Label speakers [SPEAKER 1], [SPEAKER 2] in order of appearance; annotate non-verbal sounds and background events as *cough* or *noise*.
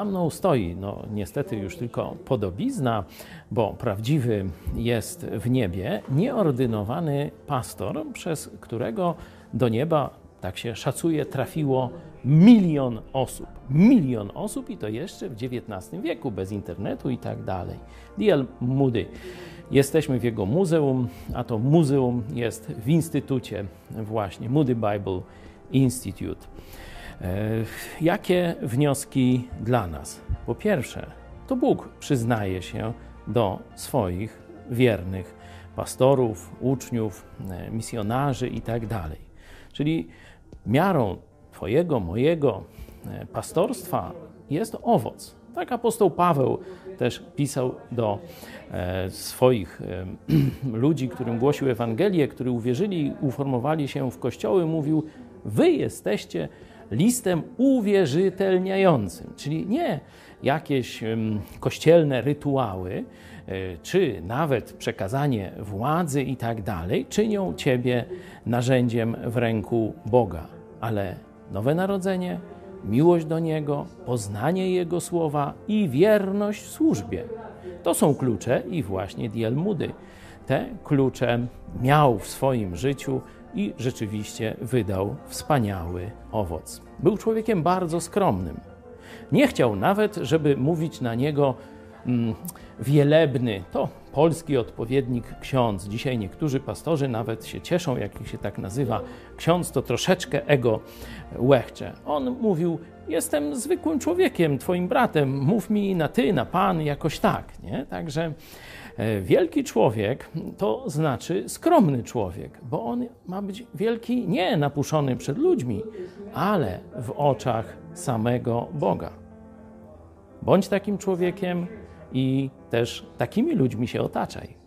[SPEAKER 1] Za mną stoi, no niestety już tylko podobizna, bo prawdziwy jest w niebie nieordynowany pastor, przez którego do nieba, tak się szacuje, trafiło milion osób. Milion osób i to jeszcze w XIX wieku, bez internetu i tak dalej. D.L. Moody. Jesteśmy w jego muzeum, a to muzeum jest w instytucie właśnie Moody Bible Institute. E, jakie wnioski dla nas? Po pierwsze, to Bóg przyznaje się do swoich wiernych pastorów, uczniów, e, misjonarzy itd. Tak Czyli miarą Twojego, mojego e, pastorstwa jest owoc. Tak apostoł Paweł też pisał do swoich *clears throat* ludzi, którym głosił Ewangelię, którzy uwierzyli uformowali się w kościoły, mówił: Wy jesteście listem uwierzytelniającym, czyli nie jakieś kościelne rytuały, e, czy nawet przekazanie władzy i tak dalej, czynią ciebie narzędziem w ręku Boga, ale nowe narodzenie, miłość do Niego, poznanie Jego słowa i wierność w służbie. To są klucze i właśnie Diel Moody te klucze miał w swoim życiu i rzeczywiście wydał wspaniały owoc. Był człowiekiem bardzo skromnym. Nie chciał nawet, żeby mówić na niego mm, wielebny, to polski odpowiednik ksiądz. Dzisiaj niektórzy pastorzy nawet się cieszą, jak ich się tak nazywa. Ksiądz to troszeczkę ego łechcze. On mówił: Jestem zwykłym człowiekiem, twoim bratem, mów mi na ty, na pan, jakoś tak. Nie? Także wielki człowiek to znaczy skromny człowiek, bo on ma być wielki nie napuszony przed ludźmi, ale w oczach samego Boga. Bądź takim człowiekiem i też takimi ludźmi się otaczaj.